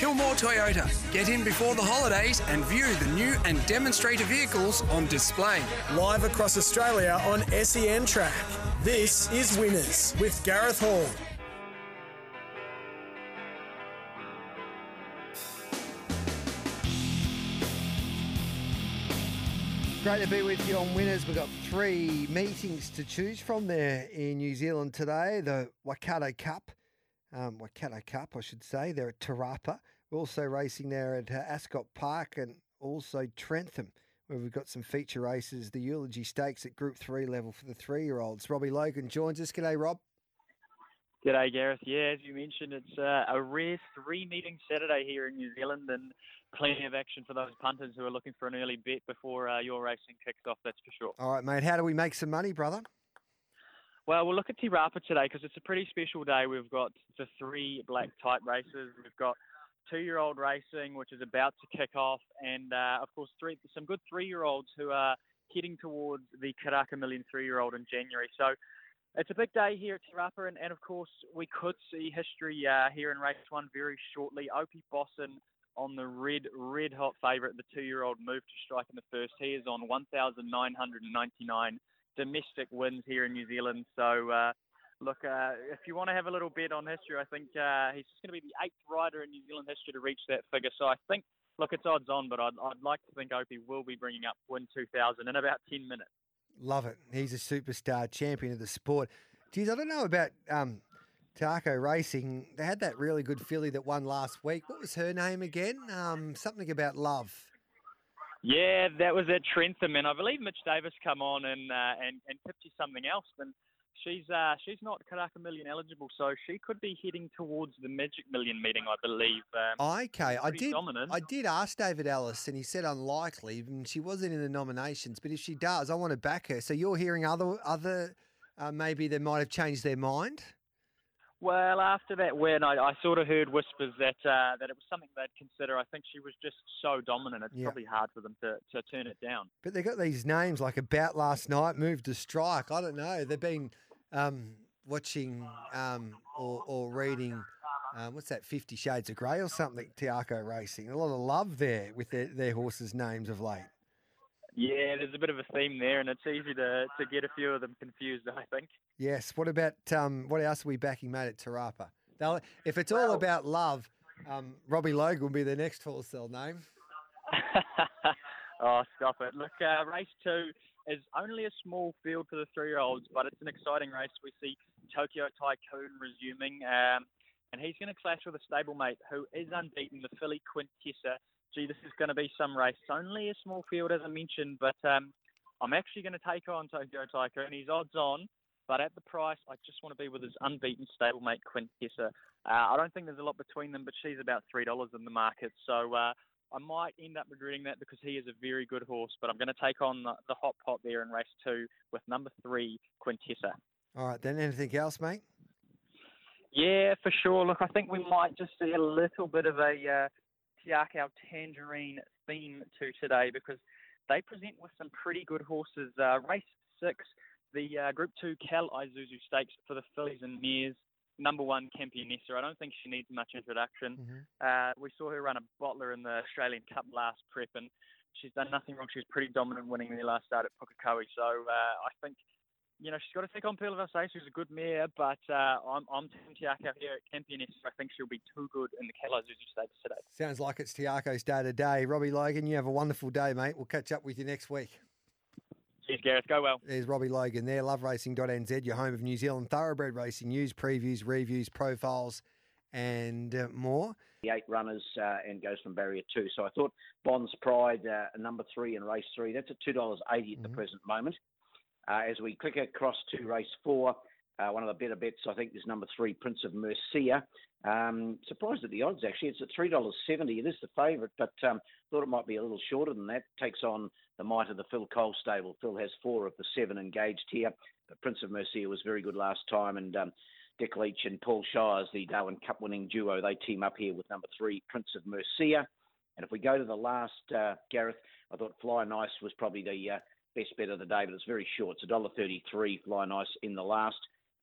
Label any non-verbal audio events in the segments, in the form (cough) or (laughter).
Kilmore Toyota. Get in before the holidays and view the new and demonstrator vehicles on display. Live across Australia on SEN Track. This is Winners with Gareth Hall. Great to be with you on Winners. We've got three meetings to choose from there in New Zealand today. The Waikato Cup, um, Waikato Cup, I should say. They're at Te Rapa. We're also racing there at uh, Ascot Park and also Trentham, where we've got some feature races. The Eulogy Stakes at Group 3 level for the three-year-olds. Robbie Logan joins us. G'day, Rob. G'day, Gareth. Yeah, as you mentioned, it's uh, a rare three-meeting Saturday here in New Zealand, and plenty of action for those punters who are looking for an early bet before uh, your racing kicks off. That's for sure. All right, mate. How do we make some money, brother? Well, we'll look at Te Rapa today because it's a pretty special day. We've got the three black type races. We've got two-year-old racing, which is about to kick off, and uh, of course, three some good three-year-olds who are heading towards the Karaka Million three-year-old in January. So it's a big day here at Te Rapa, and, and of course, we could see history uh, here in race one very shortly. Opie Bosson on the red, red hot favourite, the two-year-old moved to strike in the first. He is on 1,999 domestic wins here in New Zealand. So, uh, look, uh, if you want to have a little bet on history, I think uh, he's just going to be the eighth rider in New Zealand history to reach that figure. So I think, look, it's odds on, but I'd, I'd like to think Opie will be bringing up win 2,000 in about 10 minutes. Love it. He's a superstar champion of the sport. Geez, I don't know about um, Te Akau Racing. They had that really good filly that won last week. What was her name again? Um, something about love. Yeah, that was at Trentham, and I believe Mitch Davis come on and uh, and and tipped you something else. And she's uh, she's not Karaka Million eligible, so she could be heading towards the Magic Million meeting, I believe. Um, Okay, I did. dominant. I did ask David Ellis, and he said unlikely, and she wasn't in the nominations. But if she does, I want to back her. So you're hearing other other uh, maybe they might have changed their mind. Well, after that win, I, I sort of heard whispers that uh, that it was something they'd consider. I think she was just so dominant; it's Yeah. probably hard for them to, to turn it down. But they got these names like about last night, moved to strike. I don't know. They've been um, watching um, or, or reading. Um, what's that? Fifty Shades of Grey or something? Te Akau Racing. A lot of love there with their, their horses' names of late. Yeah, there's a bit of a theme there, and it's easy to, to get a few of them confused. I think. Yes. What about um, what else are we backing, mate, at Te Rapa? They'll, if it's all about love, um, Robbie Logan will be the next horse they'll name. (laughs) oh, stop it! Look, uh, race two is only a small field for the three-year-olds, but it's an exciting race. We see Tokyo Tycoon resuming, um, and he's going to clash with a stablemate who is unbeaten, the filly Quintessa. Gee, this is going to be some race. It's only a small field, as I mentioned, but um, I'm actually going to take on Tokyo Tycoon. He's odds on, but at the price, I just want to be with his unbeaten stablemate Quintessa. Uh, I don't think there's a lot between them, but she's about three dollars in the market, so. Uh, I might end up regretting that because he is a very good horse, but I'm going to take on the, the hot pot there in race two with number three, Quintessa. All right, then anything else, mate? Yeah, for sure. Look, I think we might just see a little bit of a uh, Te Akau Tangerine theme to today because they present with some pretty good horses. Uh, race six, the uh, Group Two Cal Isuzu Stakes for the fillies and mares. Number one, Campionessa. I don't think she needs much introduction. Uh, we saw her run a bottler in the Australian Cup last prep, and she's done nothing wrong. She was pretty dominant winning the last start at Pukekohe. So uh, I think, you know, she's got to take on Pearl of Alsace, who's a good mare, but uh, I'm, I'm Team Te Akau here at Campionessa. I think she'll be too good in the Cal Isuzu Stakes today. Sounds like it's Te Akau's day to day. Robbie Logan, you have a wonderful day, mate. We'll catch up with you next week. Cheers, Gareth. Go well. There's Robbie Logan there, loveracing.nz, your home of New Zealand thoroughbred racing news, previews, reviews, profiles, and uh, more. the eight runners uh, and goes from barrier two. So I thought Bond's Pride, uh, number three in race three, that's at two dollars eighty at the present moment. Uh, as we click across to race four, uh, one of the better bets, I think, is number three, Prince of Mercia. Um, surprised at the odds, actually. It's at $3.70. It is the favourite, but um, thought it might be a little shorter than that. Takes on the might of the Phil Cole stable. Phil has four of the seven engaged here. But Prince of Mercia was very good last time, and um, Dick Leach and Paul Shires, the Darwin Cup winning duo, they team up here with number three, Prince of Mercia. And if we go to the last, uh, Gareth, I thought Fly Nice was probably the uh, best bet of the day, but it's very short. It's $1.33 Fly Nice in the last.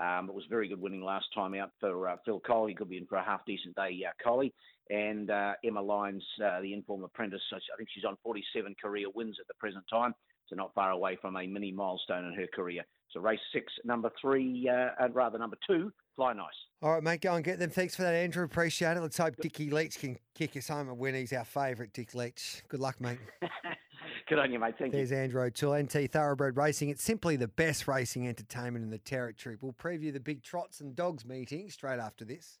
Um, it was very good winning last time out for uh, Phil Cole. He could be in for a half decent day, uh, Coley. And uh, Emma Lyons, uh, the informed apprentice, I think she's on 47 career wins at the present time, so not far away from a mini milestone in her career. So race six, number three, uh, and rather number two, Fly Nice. All right, mate, go and get them. Thanks for that, Andrew. Appreciate it. Let's hope Dickie Leach can kick us home and win. He's our favourite, Dick Leach. Good luck, mate. (laughs) Good on you, mate. Thank There's you. Andrew O'Toole, NT Thoroughbred Racing. It's simply the best racing entertainment in the territory. We'll preview the big trots and dogs meeting straight after this.